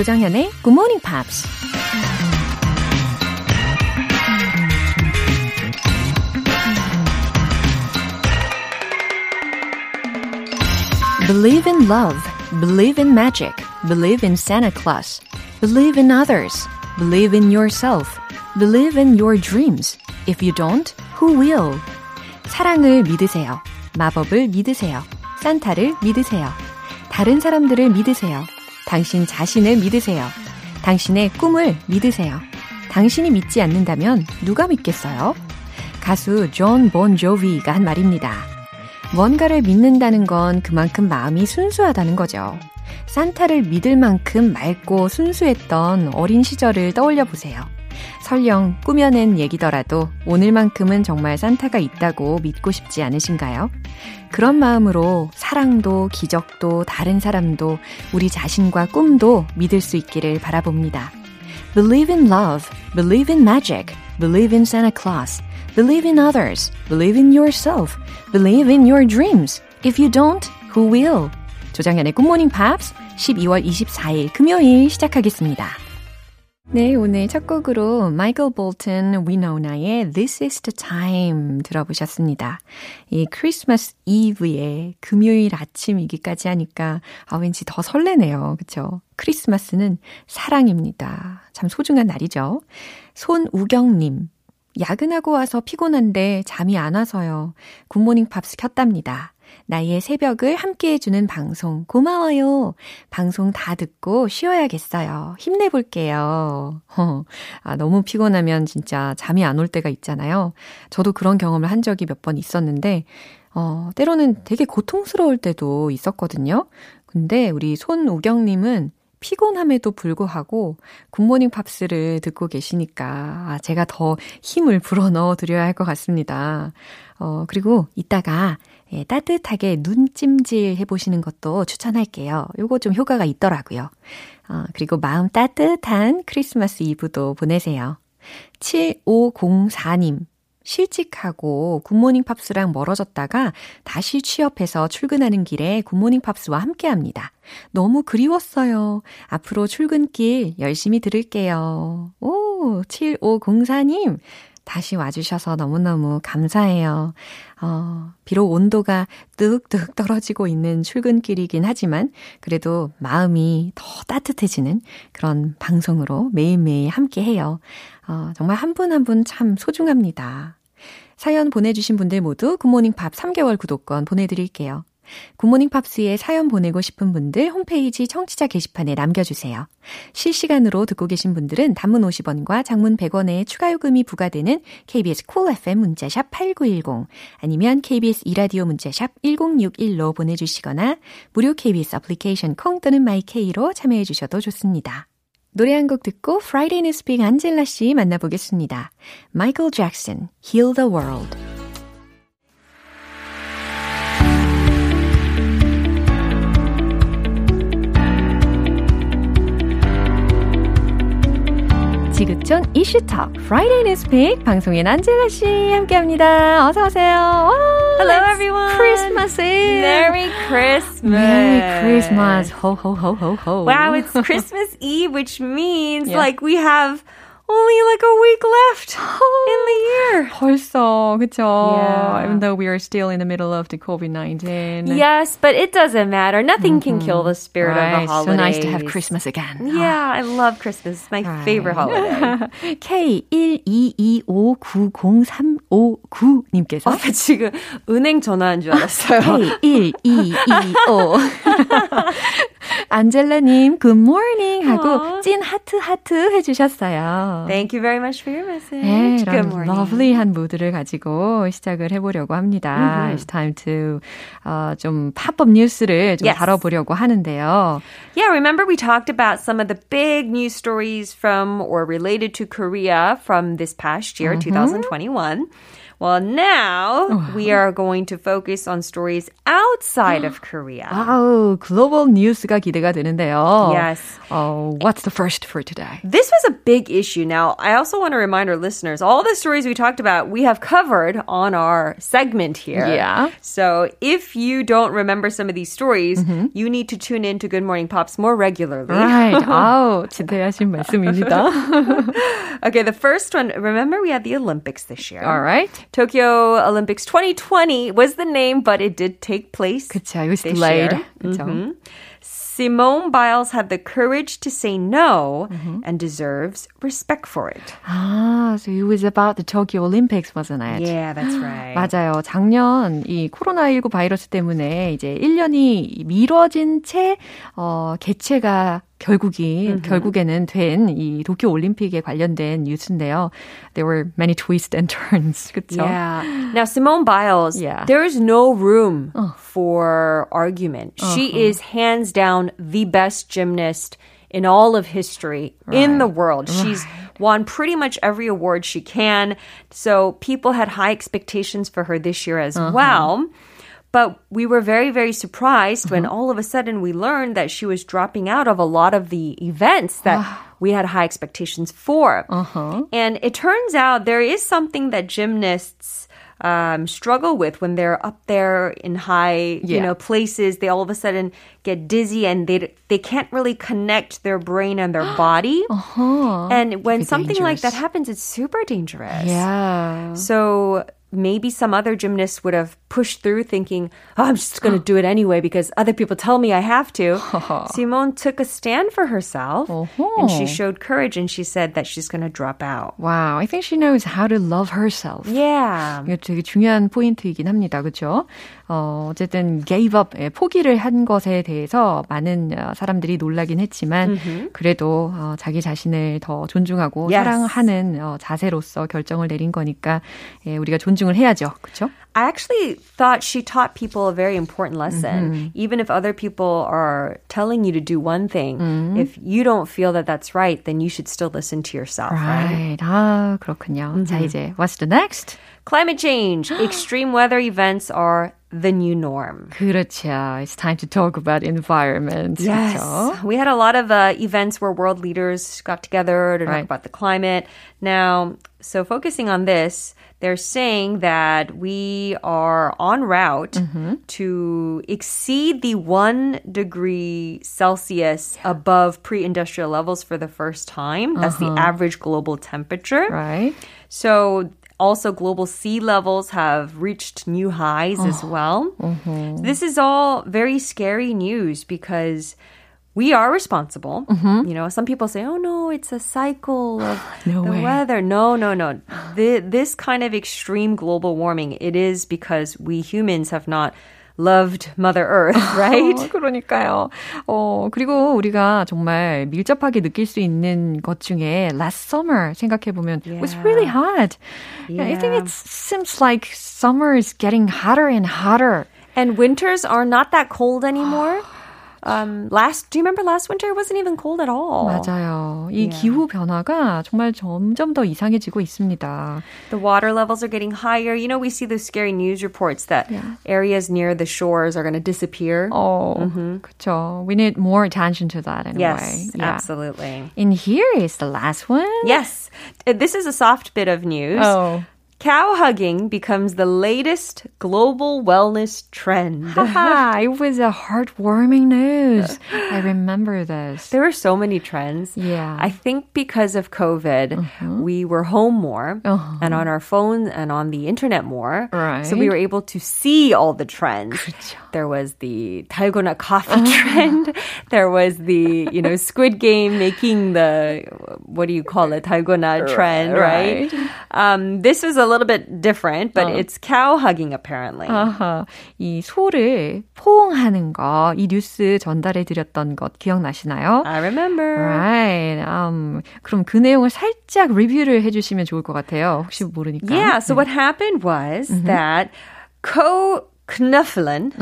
조정현의 Good Morning Pops. Believe in love. Believe in magic. Believe in Santa Claus. Believe in others. Believe in yourself. Believe in your dreams. If you don't, who will? 사랑을 믿으세요. 마법을 믿으세요. 산타를 믿으세요. 다른 사람들을 믿으세요. 당신 자신을 믿으세요. 당신의 꿈을 믿으세요. 당신이 믿지 않는다면 누가 믿겠어요? 가수 존 본 조비가 한 말입니다. 뭔가를 믿는다는 건 그만큼 마음이 순수하다는 거죠. 산타를 믿을 만큼 맑고 순수했던 어린 시절을 떠올려 보세요. 설령 꾸며낸 얘기더라도 오늘만큼은 정말 산타가 있다고 믿고 싶지 않으신가요? 그런 마음으로 사랑도 기적도 다른 사람도 우리 자신과 꿈도 믿을 수 있기를 바라봅니다. Believe in love, believe in magic, believe in Santa Claus, believe in others, believe in yourself, believe in your dreams. If you don't, who will? 조장현의 굿모닝 팝스 12월 24일 금요일 시작하겠습니다. 네, 오늘 첫 곡으로 마이클 볼튼 위노나의 This is the time 들어보셨습니다. 이 크리스마스 이브의 금요일 아침이기까지 하니까 아 왠지 더 설레네요. 그쵸? 크리스마스는 사랑입니다. 참 소중한 날이죠. 손우경 님. 야근하고 와서 피곤한데 잠이 안 와서요. 굿모닝 팝스 켰답니다. 나의 새벽을 함께 해주는 방송 고마워요. 방송 다 듣고 쉬어야겠어요. 힘내볼게요. 아, 너무 피곤하면 진짜 잠이 안 올 때가 있잖아요. 저도 그런 경험을 한 적이 몇 번 있었는데, 어, 때로는 되게 고통스러울 때도 있었거든요. 근데 우리 손우경님은 피곤함에도 불구하고 굿모닝 팝스를 듣고 계시니까 아, 제가 더 힘을 불어넣어 드려야 할 것 같습니다. 어, 그리고 이따가 예, 따뜻하게 눈찜질 해보시는 것도 추천할게요. 요거 좀 효과가 있더라고요. 어, 그리고 마음 따뜻한 크리스마스 이브도 보내세요. 7504님. 실직하고 굿모닝 팝스랑 멀어졌다가 다시 취업해서 출근하는 길에 굿모닝 팝스와 함께 합니다. 너무 그리웠어요. 앞으로 출근길 열심히 들을게요. 오, 7504님. 다시 와주셔서 너무너무 감사해요. 어, 비록 온도가 뚝뚝 떨어지고 있는 출근길이긴 하지만 그래도 마음이 더 따뜻해지는 그런 방송으로 매일매일 함께 해요. 어, 정말 한 분 한 분 참 소중합니다. 사연 보내주신 분들 모두 굿모닝 팝 3개월 구독권 보내드릴게요. 굿모닝 팝스에 사연 보내고 싶은 분들 홈페이지 청취자 게시판에 남겨주세요. 실시간으로 듣고 계신 분들은 단문 50원과 장문 100원의 추가 요금이 부과되는 KBS 콜 cool FM 문자샵 8910 아니면 KBS 이라디오 문자샵 1061로 보내주시거나 무료 KBS 애플리케이션 콩 또는 마이케이로 참여해 주셔도 좋습니다. 노래 한 곡 듣고 Friday Newspeak 안젤라 씨 만나보겠습니다. Michael Jackson, Heal the World. 지구촌 이슈톡 Friday Newspeak 방송인 안젤라 씨 함께합니다. 어서 오세요. Hello everyone. Christmas Eve. Merry Christmas. Merry Christmas. Ho ho ho ho ho. Wow, it's Christmas Eve, which means yeah. like we have only like a week left in the year. 벌써, 그쵸? Yeah. Even though we are still in the middle of the COVID-19. Yes, but it doesn't matter. Nothing mm-hmm. can kill the spirit right. of the holiday. So nice to have Christmas again. Yeah, I love Christmas. It's my right. favorite holiday. K122590359님께서 아, 지금 은행 전화한 줄 알았어요. K1225 안젤라님, good morning 하고 찐 하트 하트 해주셨어요. Thank you very much for your message. 네, good morning. 러블리한 무드를 가지고 시작을 해보려고 합니다. Mm-hmm. It's time to uh, 좀 팝업 뉴스를 좀 yes. 다뤄보려고 하는데요. Yeah, remember we talked about some of the big news stories from or related to Korea from this past year, mm-hmm. 2021. Well, now we are going to focus on stories outside of Korea. 와우, 글로벌 뉴스가 기대가 되는데요. Yes. Oh, what's the first for today? This was a big issue. Now, I also want to remind our listeners all the stories we talked about, we have covered on our segment here. Yeah. So if you don't remember some of these stories, you need to tune in to Good Morning Pops more regularly. Right. 아우, 지대하신 말씀입니다. Okay, the first one, remember we had the Olympics this year. All right. Tokyo Olympics 2020 was the name, but it did take place. 그쵸, it was this delayed. year. 그쵸. Mhm. Simone Biles had the courage to say no and deserves respect for it. Ah, so it was about the Tokyo Olympics, wasn't it? Yeah, that's right. 맞아요. 작년 이 코로나19 바이러스 때문에 이제 1년이 미뤄진 채, 어, 개최가 결국이, 결국에는 된 이 도쿄 올림픽에 관련된 뉴스인데요. There were many twists and turns. 그쵸? Yeah. Now, Simone Biles, Yeah. there is no room for argument. She is hands down the best gymnast in all of history in the world. She's won pretty much every award she can. So people had high expectations for her this year as well. But we were very, very surprised when all of a sudden we learned that she was dropping out of a lot of the events that we had high expectations for. And it turns out there is something that gymnasts um, struggle with when they're up there in high, you know, places. They all of a sudden get dizzy and they they can't really connect their brain and their body. Uh-huh. And when something like that happens, it's super dangerous. Yeah. So maybe some other gymnasts would have pushed through thinking, oh, I'm just going to do it anyway because other people tell me I have to. Simone took a stand for herself and she showed courage and she said that she's going to drop out. Wow, I think she knows how to love herself. Yeah. 이게 되게 중요한 포인트이긴 합니다. 그렇죠? 어, 어쨌든 gave up, 예, 포기를 한 것에 대해서 많은 어, 사람들이 놀라긴 했지만 그래도 어, 자기 자신을 더 존중하고 Yes. 사랑하는 어, 자세로서 결정을 내린 거니까 예, 우리가 존중을 해야죠. 그렇죠? I actually thought she taught people a very important lesson. Even if other people are telling you to do one thing, if you don't feel that that's right, then you should still listen to yourself, right? Right. 아, 그렇군요. 자, 이제 what's the next? Climate change, extreme weather events are the new norm. 그렇죠. It's time to talk about environment. Yes. 그렇죠? We had a lot of uh, events where world leaders got together to talk Right. about the climate. Now, so focusing on this, they're saying that we are en route mm-hmm. to exceed the one degree Celsius above pre industrial levels for the first time. That's the uh-huh. average global temperature. Right. So also global sea levels have reached new highs as oh. well. Mm-hmm. This is all very scary news because we are responsible. You know, some people say, "Oh no, it's a cycle of No the way. weather." No, no, no. Thi- this kind of extreme global warming, it is because we humans have not loved Mother Earth, right? 어, 그러니까요. 어, 그리고 우리가 정말 밀접하게 느낄 수 있는 것 중에 last summer 생각해보면 it was really hot. I think Yeah. it seems like summer is getting hotter and hotter. And winters are not that cold anymore. Um, last, do you remember last winter? It wasn't even cold at all. 맞아요. 이 Yeah. 기후 변화가 정말 점점 더 이상해지고 있습니다. The water levels are getting higher. You know, we see those scary news reports that areas near the shores are going to disappear. 어, 그렇죠. We need more attention to that in a way. yes, Yeah. absolutely. And here is the last one. Yes, Uh, this is a soft bit of news. Oh. Cow hugging becomes the latest global wellness trend. Haha, it was a heartwarming news. I remember this. There were so many trends. Yeah. I think because of COVID, we were home more Uh-huh. and on our phones and on the internet more. Right. So we were able to see all the trends. There was the dalgona coffee Uh-huh. trend. There was the, you know, Squid Game making the, what do you call it, dalgona trend, right? right. Um, this was a little bit different, Uh. but it's cow hugging apparently. 아하, 이 소를 포옹하는 거, 이 뉴스 전달해 드렸던 것 기억나시나요? I remember. Right. Um, 그럼 그 내용을 살짝 리뷰를 해주시면 좋을 것 같아요. 혹시 모르니까. Yeah, so what happened was that co knuffelen,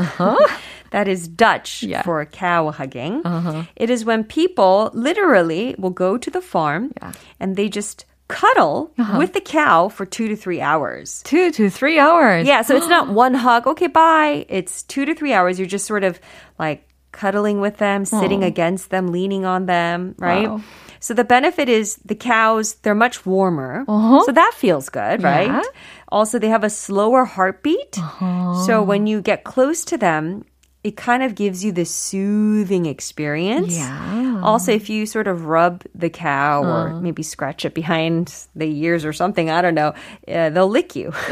that is Dutch Yeah. for cow hugging, it is when people literally will go to the farm Yeah. and they just cuddle uh-huh. with the cow for two to three hours. Two to three hours. Yeah, so it's not one hug, okay, bye. It's two to three hours. You're just sort of like cuddling with them, sitting oh. against them, leaning on them, right? Wow. So the benefit is the cows, they're much warmer. Uh-huh. So that feels good, right? Yeah. Also, they have a slower heartbeat. Uh-huh. So when you get close to them, it kind of gives you this soothing experience. Yeah. Also, if you sort of rub the cow uh. or maybe scratch it behind the ears or something, I don't know, uh, they'll lick you.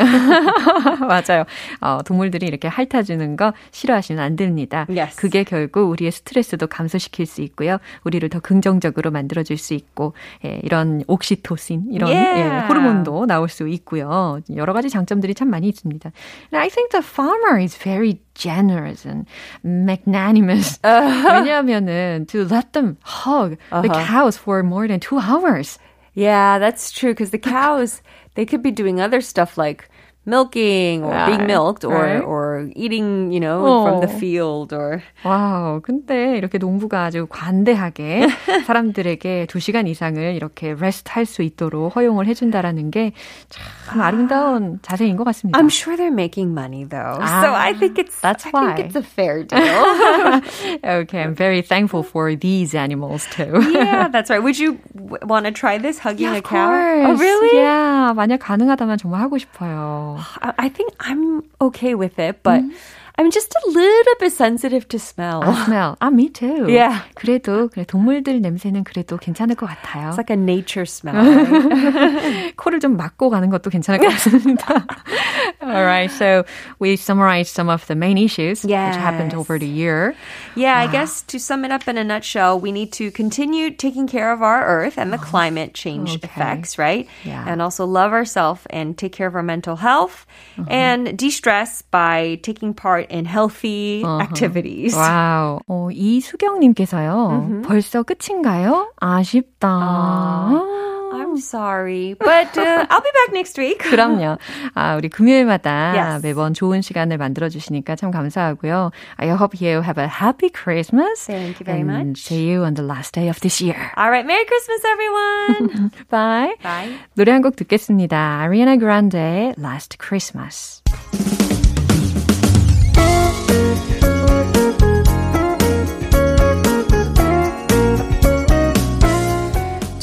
맞아요. 어, 동물들이 이렇게 핥아주는 거 싫어하시면 안 됩니다. Yes. 그게 결국 우리의 스트레스도 감소시킬 수 있고요. 우리를 더 긍정적으로 만들어줄 수 있고, 예, 이런 옥시토신, 이런 yeah. 예, 호르몬도 나올 수 있고요. 여러 가지 장점들이 참 많이 있습니다. And I think the farmer is very generous and magnanimous. Uh-huh. 왜냐하면은 to let them hug uh-huh. the cows for more than two hours. Yeah, that's true because the cows they could be doing other stuff like milking or being milked or right. or eating, you know, 어. from the field or 와우. 근데 이렇게 농부가 아주 관대하게 사람들에게 2시간 이상을 이렇게 레스트 할 수 있도록 허용을 해 준다라는 게 참 아름다운 자세인 것 같습니다. I'm sure they're making money though. 아, so I think it's that's I why. think it's a fair deal. okay, I'm very thankful for these animals too. yeah, that's right. Would you w- want to try this hugging yeah, a cow? Course. Oh, really? Yeah, 만약 가능하다면 정말 하고 싶어요. I think I'm okay with it, but mm-hmm. I'm just a little bit sensitive to smell. 아, smell. 아, me too. Yeah. 그래도 그래 동물들 냄새는 그래도 괜찮을 것 같아요. It's like a nature smell. Right? 코를 좀 막고 가는 것도 괜찮을 것 같습니다. All right. So we summarized some of the main issues yes. which happened over the year. Yeah, I guess to sum it up in a nutshell, we need to continue taking care of our earth and the climate change okay. effects, right? Yeah. And also love ourselves and take care of our mental health uh-huh. and de-stress by taking part in healthy uh-huh. activities. 와우. 어, 이수경님께서요. Mm-hmm. 벌써 끝인가요? 아쉽다. Uh, I'm sorry, but uh, I'll be back next week. 그럼요. 아, 우리 금요일마다 yes. 매번 좋은 시간을 만들어 주시니까 참 감사하고요. I hope you have a happy Christmas. Thank you very and much. See you on the last day of this year. All right, Merry Christmas, everyone. Bye. Bye. 노래 한 곡 듣겠습니다. Ariana Grande, Last Christmas.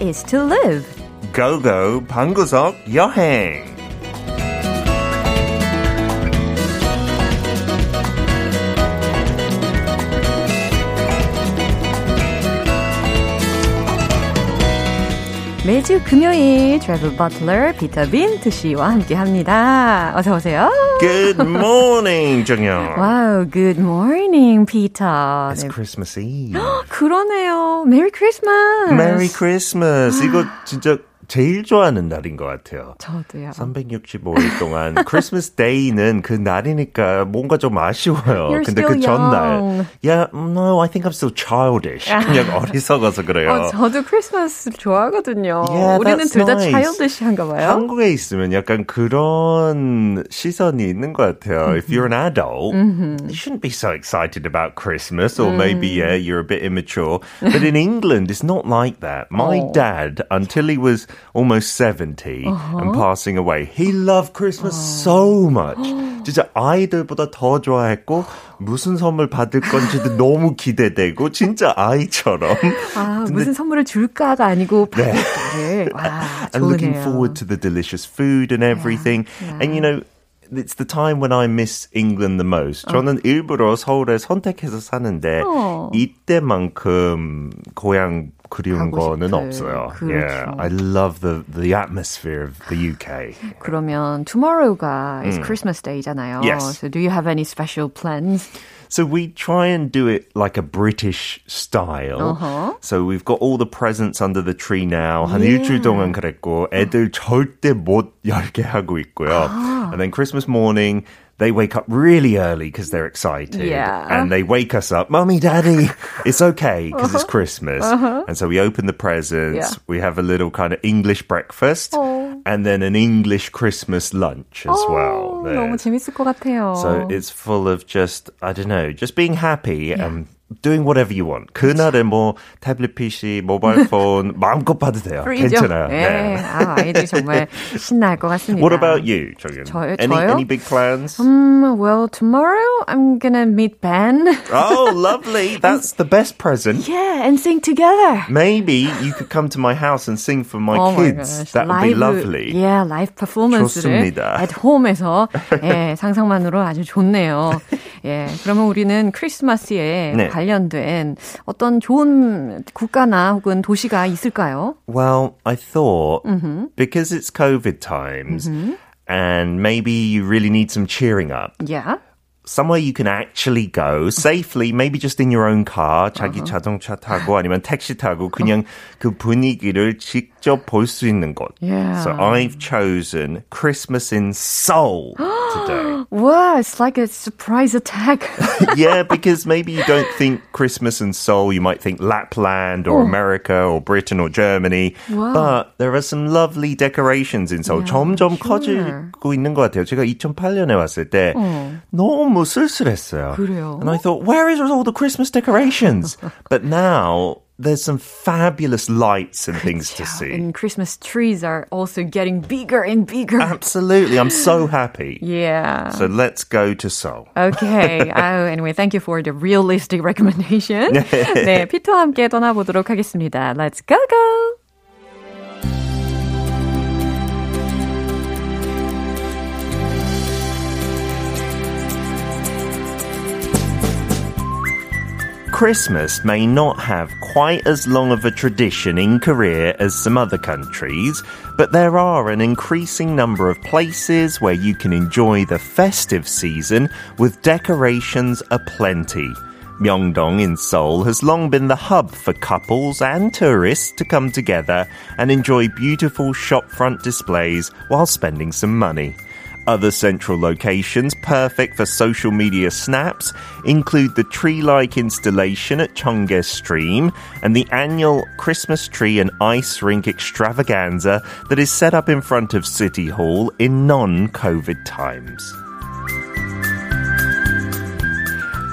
is to live. Go go 방구석 여행. 매주 금요일 트래블 버틀러 피터 빈트 씨와 함께합니다. 어서 오세요. Good morning, 정영. 와우, good morning, Peter. It's 네. Christmas Eve. 그러네요. Merry Christmas. Merry Christmas. 이거 진짜 제일 좋아하는 날인 것 같아요. 저도요. 365일 동안 크리스마스 데이는 그 날이니까 뭔가 좀 아쉬워요. You're 근데 그 전날, yeah, no, I think I'm still childish. 그냥 어리석어서 그래요. 어, 저도 크리스마스 좋아하거든요. Yeah, 우리는 둘다 nice. childish한가 봐요. 한국에 있으면 약간 그런 시선이 있는 것 같아요. If you're an adult, mm-hmm. you shouldn't be so excited about Christmas, or maybe yeah, you're a bit immature. But in England, it's not like that. My oh. dad, until he was almost 70 uh-huh. and passing away. He loved Christmas so much. 진짜 아이들보다 더 좋아했고 무슨 선물 받을 건지도 너무 기대되고 진짜 아이처럼. 아, 무슨 선물을 줄까가 아니고 받을까를. 네. 와, and looking forward to the delicious food and everything. Yeah, yeah. And you know it's the time when I miss England the most. 저는 일부러 서울에 선택해서 사는데 어. 이때만큼 고향 그리운 가고 거는 싶을. 없어요. 그렇죠. Yeah, I love the the atmosphere of the UK. 그러면 tomorrow가 is Christmas Day잖아요. Mm. Yes. So do you have any special plans? So we try and do it like a British style. Uh-huh. So we've got all the presents under the tree now. 한 일주일 동안 그랬고 애들 절대 못 열게 하고 있고요. Ah. And then Christmas morning they wake up really early because they're excited. Yeah. And they wake us up, Mummy, Daddy, it's okay because it's Christmas. And so we open the presents. Uh-huh. Yeah. We have a little kind of English breakfast Oh. and then an English Christmas lunch as well. 어, 너무 There's- 재밌을 것 같아요. so it's full of just I don't know, just being happy and doing whatever you want. 그날에 뭐 태블릿 PC, 모바일 폰 마음껏 봐도 돼요. 프리죠? 괜찮아요. 네. 네. 아, 아이들이 정말 신나할 것 같습니다. What about you, 정연? 저요? Any 저요? any big plans? Um, well, tomorrow I'm gonna meet Ben. oh, lovely. That's the best present. yeah, and sing together. Maybe you could come to my house and sing for my Oh my kids. gosh. that would be 라이브, lovely. Yeah, 라이브 퍼포먼스를 좋습니다. at home에서 예, 상상만으로 아주 좋네요. 예, 그러면 우리는 크리스마스에 네. 관련된 어떤 좋은 국가나 혹은 도시가 있을까요? Well, I thought Mm-hmm. because it's COVID times and maybe you really need some cheering up. Yeah. somewhere you can actually go safely, maybe just in your own car, 자기 Uh-huh. 자동차 타고 아니면 택시 타고 그냥 그 분위기를 직접 볼 수 있는 곳. Yeah. So I've chosen Christmas in Seoul today. Wow, it's like a surprise attack. yeah, because maybe you don't think Christmas in Seoul, you might think Lapland or America or Britain or Germany. Oh. Wow. But there are some lovely decorations in Seoul. Yeah, 점점 sure. 커지고 있는 것 같아요. 제가 2008년에 왔을 때 너무 쓸쓸했어요. 어. 그래요? And I thought, where is all the Christmas decorations? but now there's some fabulous lights and things to see. and Christmas trees are also getting bigger and bigger. Absolutely. I'm so happy. yeah. So let's go to Seoul. Okay. oh, anyway, thank you for the realistic recommendation. 네, 피터와 함께 떠나보도록 하겠습니다. Let's go go. Christmas may not have quite as long of a tradition in Korea as some other countries, but there are an increasing number of places where you can enjoy the festive season with decorations aplenty. Myeongdong in Seoul has long been the hub for couples and tourists to come together and enjoy beautiful shopfront displays while spending some money. Other central locations perfect for social media snaps include the tree like installation at Cheonggye Stream and the annual Christmas tree and ice rink extravaganza that is set up in front of City Hall in non COVID times.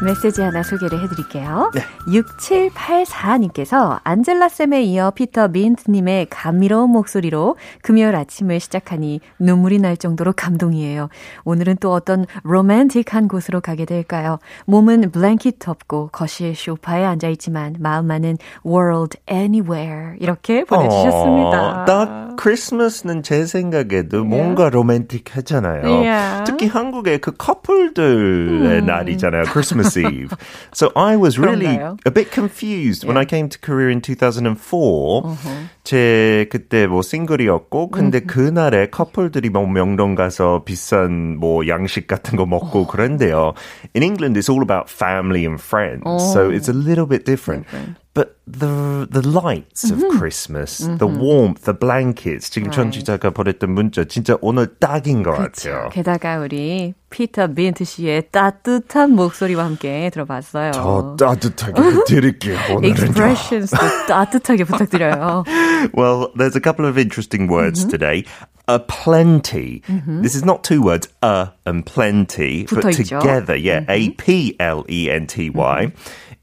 메시지 하나 소개를 해드릴게요. 6784님께서 안젤라쌤에 이어 피터 민트님의 감미로운 목소리로 금요일 아침을 시작하니 눈물이 날 정도로 감동이에요. 오늘은 또 어떤 로맨틱한 곳으로 가게 될까요? 몸은 블랭킷 덮고 거실 소파에 앉아있지만 마음만은 world anywhere 이렇게 보내주셨습니다. 어, 딱 크리스마스는 제 생각에도 뭔가 로맨틱하잖아요. Yeah. 특히 한국의 그 커플들의 날이잖아요. Christmas Eve. So I was really 그런가요? a bit confused when I came to Korea in 2004. 제 그때 뭐 싱글이었고 근데 그날에 커플들이 뭐 명동 가서 비싼 뭐 양식 같은 거 먹고 그런데요. In England it's all about family and friends. So it's a little bit different. But the the lights of Christmas, the warmth, the blankets. 지금 전 지자가 보냈던 문자 진짜 오늘 딱인 것 같아요. 게다가 우리 피터 민트 씨의 따뜻한 목소리와 함께 들어봤어요. 더 따뜻하게 드릴게요 오늘은. expressions도 따뜻하게 부탁드려요. Well, there's a couple of interesting words Mm-hmm. today. A plenty. This is not two words, a and plenty, but 붙어있죠. together, yeah, Mm-hmm. A P L E N T Y.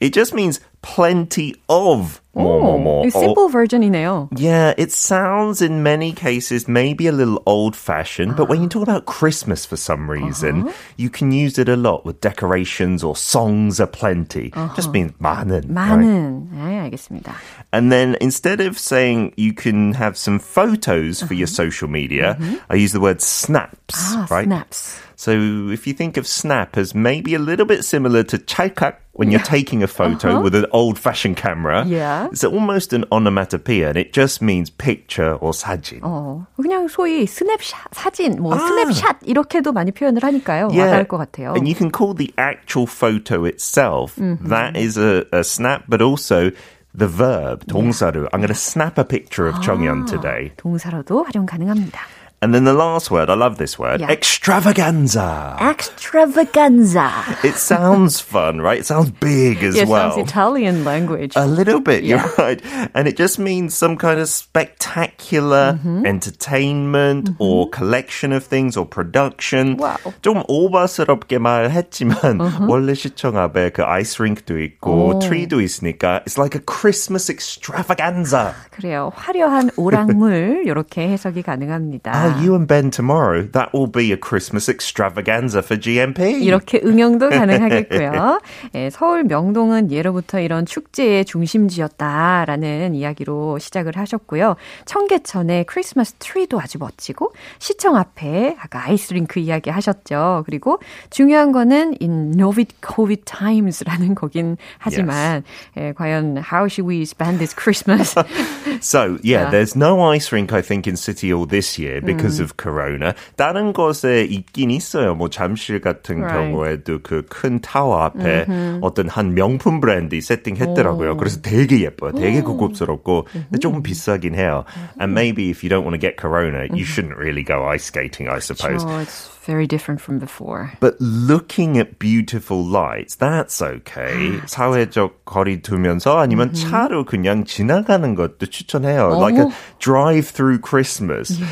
It just means plenty of more, more, more. 이 simple version이네요. Yeah, it sounds in many cases maybe a little old fashioned, but when you talk about Christmas for some reason, Uh-huh. you can use it a lot with decorations or songs aplenty. Just means 많은. right? 많은. 네, 알겠습니다. And then instead of saying you can have some photos for your social media, I use the word snaps, 아, right? snaps. So if you think of snap as maybe a little bit similar to 찰칵 when you're taking a photo uh-huh. with an old-fashioned camera, yeah. it's almost an onomatopoeia, and it just means picture or 사진. 어, 그냥 소위 스냅샷, 사진, 뭐 아. 스냅샷 이렇게도 많이 표현을 하니까요. yeah. 와닿을 것 같아요. And you can call the actual photo itself mm-hmm. that is a, a snap, but also the verb 동사로 I'm going to snap a picture of Chongyeon today. 동사로도 활용 가능합니다. And then the last word, I love this word, yeah. extravaganza. Extravaganza. It sounds fun, right? It sounds big as yeah, well. It sounds Italian language. A little bit, yeah. you're right. And it just means some kind of spectacular mm-hmm. entertainment mm-hmm. or collection of things or production. Wow. 좀 오버스럽게 말했지만 uh-huh. 원래 시청 앞에 그 아이스링크도 있고 oh. 트리도 있으니까 it's like a Christmas extravaganza. 그래요. 화려한 오락물 이렇게 해석이 가능합니다. you and Ben tomorrow. That will be a Christmas extravaganza for GMP. 이렇게 응용도 가능하겠고요. 예, 서울 명동은 예로부터 이런 축제의 중심지였다라는 이야기로 시작을 하셨고요. 청계천에 크리스마스 트리도 아주 멋지고 시청 앞에 아까 아이스링크 이야기 하셨죠. 그리고 중요한 거는 in Novit COVID times라는 거긴 하지만 yes. 예, 과연 how should we spend this Christmas? so yeah, yeah, there's no ice rink I think in City Hall this year because 음. of corona. 다른 곳에 있긴 있어요. 뭐 잠실 같은 right. 경우에도 그 큰 타워 앞에 mm-hmm. 어떤 한 명품 브랜드 세팅했더라고요. 오. 그래서 되게 예뻐요. 되게 고급스럽고 근데 조금 비싸긴 해요. And maybe if you don't want to get corona, you shouldn't really go ice skating, I suppose. Sure, it's very different from before. But looking at beautiful lights, that's okay. 사회적 거리 두면서 아니면 mm-hmm. 차로 그냥 지나가는 것도 추천해요. Like a drive-through Christmas. Yeah.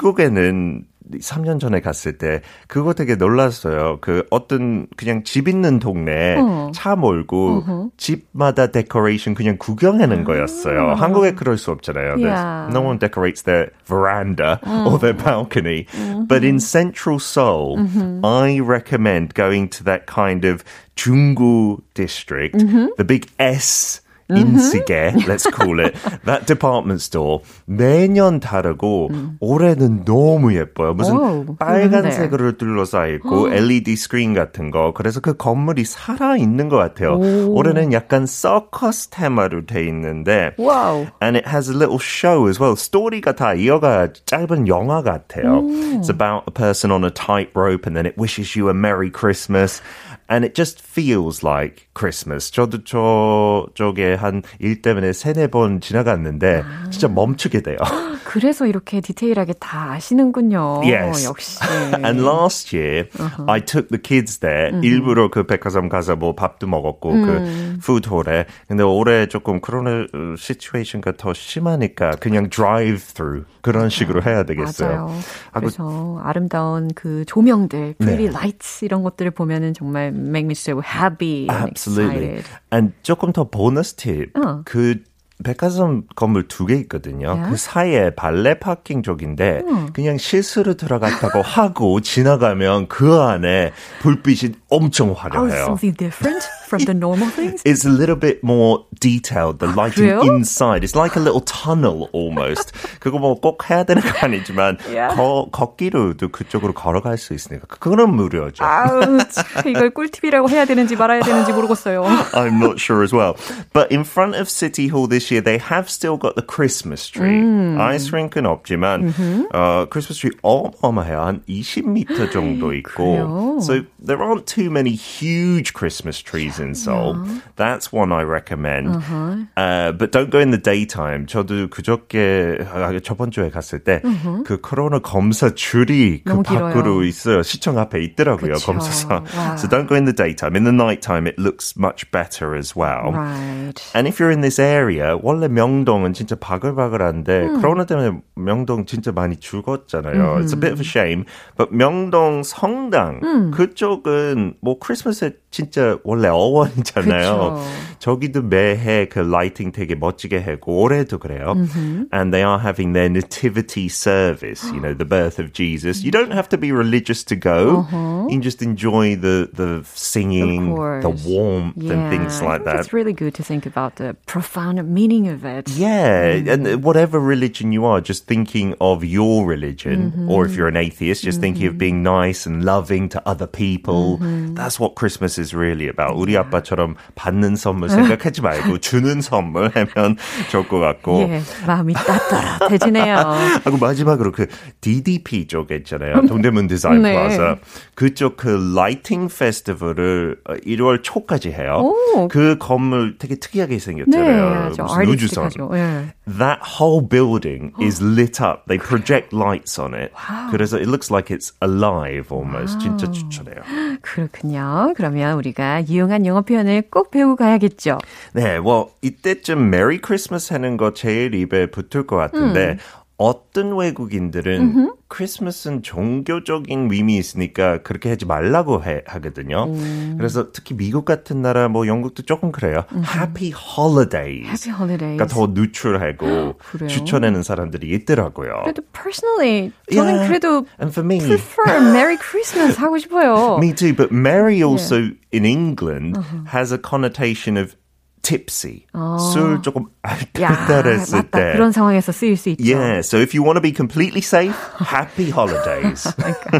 미국에는 3년 전에 갔을 때 그거 되게 놀랐어요. 그 어떤 그냥 집 있는 동네 어. 차 몰고 uh-huh. 집마다 데코레이션 그냥 구경하는 거였어요. uh-huh. 한국에 그럴 수 없잖아요. Yeah. No one decorates their veranda uh-huh. or their balcony. But in central Seoul, I recommend going to that kind of 중구 district, the big S 인시계, mm-hmm. let's call it, that department store 매년 다르고 음. 올해는 너무 예뻐요. 무슨 오, 빨간색으로 둘러싸 있고 LED 스크린 같은 거. 그래서 그 건물이 살아 있는 것 같아요. 오. 올해는 약간 서커스 테마로 돼 있는데, wow. and it has a little show as well. 스토리가 다 이어가 짧은 영화 같아요. 오. It's about a person on a tightrope, and then it wishes you a Merry Christmas. And it just feels like Christmas. 저도 저쪽에 한 일 때문에 세네 번 지나갔는데 아. 진짜 멈추게 돼요. 그래서 이렇게 디테일하게 다 아시는군요. Yes. 역시. And last year, uh-huh. I took the kids there. uh 일부러 그 백화점 가서 뭐 밥도 먹었고 음. 그 푸드홀에. 근데 올해 조금 코로나 시츄에이션가 더 심하니까 그냥 drive through 그런 식으로 해야 되겠어요. 맞아요. 그래서 아름다운 그 조명들, pretty 네. lights 이런 것들을 보면은 정말 make me so happy Absolutely. and. And 조금 더 보너스 팁. 어. 그 백화점 건물 두 개 있거든요. Yeah. 그 사이에 발레 파킹 쪽인데 음. 그냥 실수로 들어갔다고 하고 지나가면 그 안에 불빛이 엄청 화려해요. Oh, something different from the normal things? It's a little bit more detailed. The lighting 그래요? inside. It's like a little tunnel almost. 그거 뭐 꼭 해야 되는 거 아니지만 yeah. 거, 걷기로도 그쪽으로 걸어갈 수 있으니까 그거는 무료죠. 아우, 이걸 꿀팁이라고 해야 되는지 말아야 되는지 모르겠어요. I'm not sure as well. But in front of City Hall this year, they have still got the Christmas tree. 음. 아이스링크는 없지만 어, Christmas tree 어마어마해요. 한 20m 정도 있고. So there aren't too many huge Christmas trees in Seoul. Yeah. That's one I recommend. Uh-huh. Uh, but don't go in the daytime. 저도 그저께 저번 주에 갔을 때그 uh-huh. 코로나 검사 줄이 그 밖으로 있어요. 시청 앞에 있더라고요. 그쵸. 검사사. Wow. So don't go in the daytime. In the nighttime, it looks much better as well. Right. And if you're in this area, 원래 명동은 진짜 바글바글한데 음. 코로나 때문에 명동 진짜 많이 죽었잖아요. 음. It's a bit of a shame. But 명동 성당 음. 그쪽은 뭐 크리스마스에 진짜 원래 어 원이잖아요. 그쵸. 저기도 매해 그 라이팅 되게 멋지게 하고 올해도 그래요. Mm-hmm. And they are having their nativity service, you know, the birth of Jesus. You don't have to be religious to go. Uh-huh. You can just enjoy the the singing, the warmth yeah, and things like that. It's really good to think about the profound meaning of it. Yeah, mm. and whatever religion you are, just thinking of your religion, mm-hmm. or if you're an atheist, just mm-hmm. thinking of being nice and loving to other people. Mm-hmm. That's what Christmas is really about. 우리 아빠처럼 받는 선물 생각하지 말고 주는 선물 하면 좋을 것 같고. 예, 마음이 따뜻해지네요. 하고 마지막으로 그 DDP 쪽에 있잖아요. 동대문 디자인 네. 플라자. 그쪽 그 라이팅 페스티벌을 1월 초까지 해요. 오. 그 건물 되게 특이하게 생겼잖아요. 네, 무슨 우주선. 네. That whole building is lit up. They project lights on it. Wow. 그래서 it looks like it's alive almost. Wow. 진짜 추천해요. 그렇군요. 그러면 우리가 유용한 영어 표현을 꼭 배우고 가야겠죠. 네, well 이때쯤 메리 크리스마스 하는 거 제일 입에 붙을 것 같은데 음. 어떤 외국인들은 음흠. 크리스마스는 종교적인 의미 있으니까 그렇게 하지 말라고 해, 하거든요. 음. 그래서 특히 미국 같은 나라 뭐 영국도 조금 그래요. 음흠. Happy Holidays. Happy Holidays. 그러니까 더 누출하고 추천하는 사람들이 있더라고요. 그래도 personally 저는 yeah. 그래도 And for me, prefer Merry Christmas 하고 싶어요. me too, but Merry also yeah. in England uh-huh. has a connotation of tipsy. 어. 술 조금 알딸딸했을 때. 그런 상황에서 쓰일 수 있죠. Yeah, so if you want to be completely safe, happy holidays.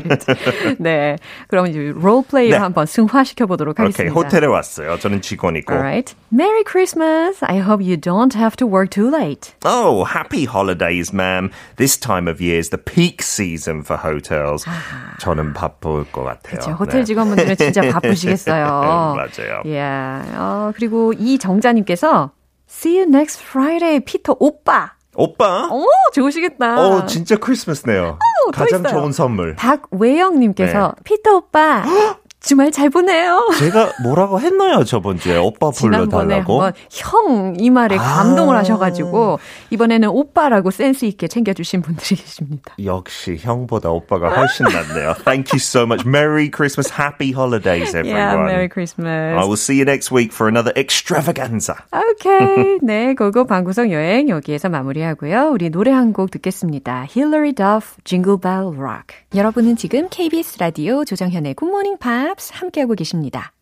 네, 그럼 이제 롤플레이를 네. 한번 승화시켜 보도록 하겠습니다. Okay, 호텔에 왔어요. 저는 직원이고. Alright. Merry Christmas. I hope you don't have to work too late. Oh, happy holidays, ma'am. This time of year is the peak season for hotels. 저는 바쁠 것 같아요. 그렇죠. 호텔 직원분들은 진짜 바쁘시겠어요. 맞아요. Yeah. 어, 그리고 이 정 자님께서 See you next Friday, 피터 오빠. 오빠? 오, 좋으시겠다. 어, 진짜 크리스마스네요. 오, 가장 좋은 선물. 박외영님께서 네. 피터 오빠. 주말 잘 보내요. 제가 뭐라고 했나요 저번 주에 오빠 불러달라고? 형 이 말에 아~ 감동을 하셔가지고 이번에는 오빠라고 센스 있게 챙겨주신 분들이 계십니다. 역시 형보다 오빠가 훨씬 낫네요. Thank you so much. Merry Christmas, Happy Holidays, everyone. Yeah, Merry Christmas. I will see you next week for another extravaganza. Okay, 네, 고고 방구석 여행 여기에서 마무리하고요. 우리 노래 한 곡 듣겠습니다. Hilary Duff, Jingle Bell Rock. 여러분은 지금 KBS 라디오 조정현의 굿모닝 팝 팝스 함께하고 계십니다.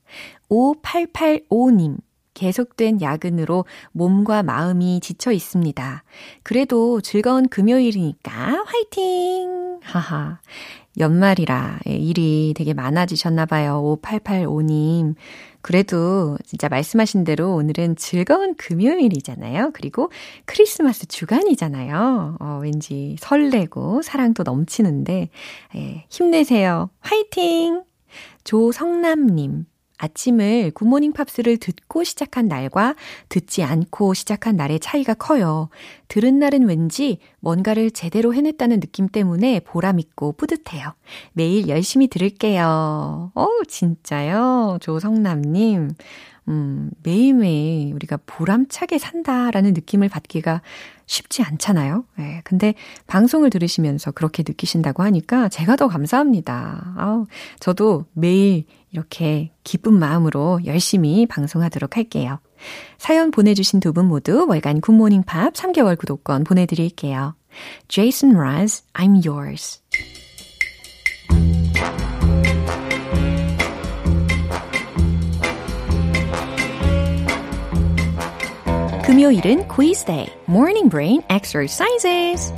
5885님. 계속된 야근으로 몸과 마음이 지쳐 있습니다. 그래도 즐거운 금요일이니까 화이팅! 하하. 연말이라 일이 되게 많아지셨나 봐요. 5885님. 그래도 진짜 말씀하신 대로 오늘은 즐거운 금요일이잖아요. 그리고 크리스마스 주간이잖아요. 어, 왠지 설레고 사랑도 넘치는데, 예, 힘내세요. 화이팅! 조성남님. 아침을 굿모닝 팝스를 듣고 시작한 날과 듣지 않고 시작한 날의 차이가 커요. 들은 날은 왠지 뭔가를 제대로 해냈다는 느낌 때문에 보람있고 뿌듯해요. 매일 열심히 들을게요. 어 진짜요? 조성남님. 음, 매일매일 우리가 보람차게 산다라는 느낌을 받기가 쉽지 않잖아요. 예. 근데 방송을 들으시면서 그렇게 느끼신다고 하니까 제가 더 감사합니다. 아우, 저도 매일 이렇게 기쁜 마음으로 열심히 방송하도록 할게요. 사연 보내주신 두 분 모두 월간 굿모닝 팝 3개월 구독권 보내드릴게요. Jason Mraz, I'm yours. 금요일은 quiz day, morning brain exercises.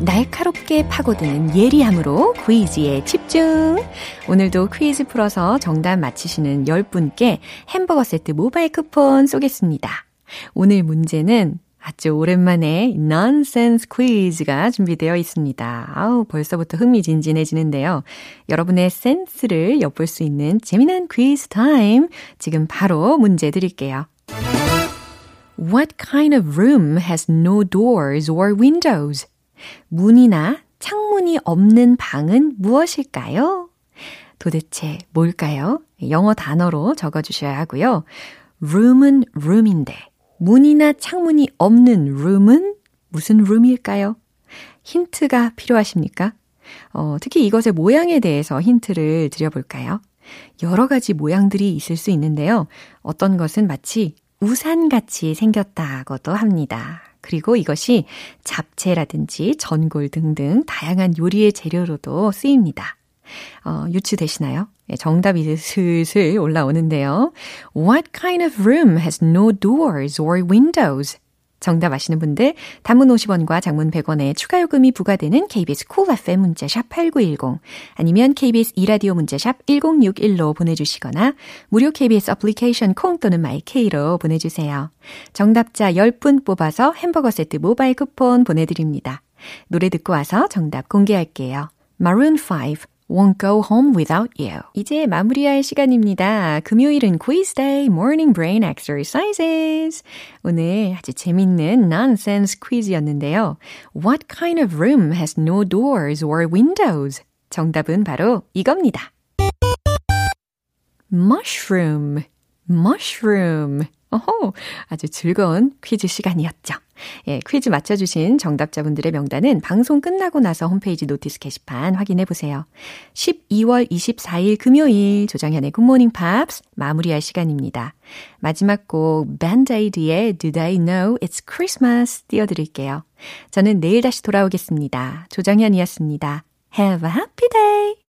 날카롭게 파고드는 예리함으로 퀴즈에 집중. 오늘도 퀴즈 풀어서 정답 맞히시는 10분께 햄버거 세트 모바일 쿠폰 쏘겠습니다. 오늘 문제는 아주 오랜만에 nonsense 퀴즈가 준비되어 있습니다. 아우, 벌써부터 흥미진진해지는데요. 여러분의 센스를 엿볼 수 있는 재미난 퀴즈 타임. 지금 바로 문제 드릴게요. What kind of room has no doors or windows? 문이나 창문이 없는 방은 무엇일까요? 도대체 뭘까요? 영어 단어로 적어주셔야 하고요. room은 room인데 문이나 창문이 없는 room은 무슨 room일까요? 힌트가 필요하십니까? 어, 특히 이것의 모양에 대해서 힌트를 드려볼까요? 여러 가지 모양들이 있을 수 있는데요. 어떤 것은 마치 우산같이 생겼다고도 합니다. 그리고 이것이 잡채라든지 전골 등등 다양한 요리의 재료로도 쓰입니다. 어, 유추되시나요? 예, 정답이 슬슬 올라오는데요. What kind of room has no doors or windows? 정답 아시는 분들 단문 50원과 장문 100원의 추가 요금이 부과되는 KBS 쿨 cool FM 문자샵 8910 아니면 KBS 이라디오 문자샵 1061로 보내주시거나 무료 KBS 애플리케이션 콩 또는 마이케이로 보내주세요. 정답자 10분 뽑아서 햄버거 세트 모바일 쿠폰 보내드립니다. 노래 듣고 와서 정답 공개할게요. Maroon 5 Won't go home without you. 이제 마무리할 시간입니다. 금요일은 quiz day, morning brain exercises. 오늘 아주 재밌는 nonsense 퀴즈였는데요. What kind of room has no doors or windows? 정답은 바로 이겁니다. mushroom, mushroom. 어호, 아주 즐거운 퀴즈 시간이었죠. 예, 퀴즈 맞춰주신 정답자분들의 명단은 방송 끝나고 나서 홈페이지 노티스 게시판 확인해 보세요. 12월 24일 금요일 조정현의 굿모닝 팝스 마무리할 시간입니다. 마지막 곡 밴드에이드의 Do They Know It's Christmas 띄워드릴게요. 저는 내일 다시 돌아오겠습니다. 조정현이었습니다. Have a happy day!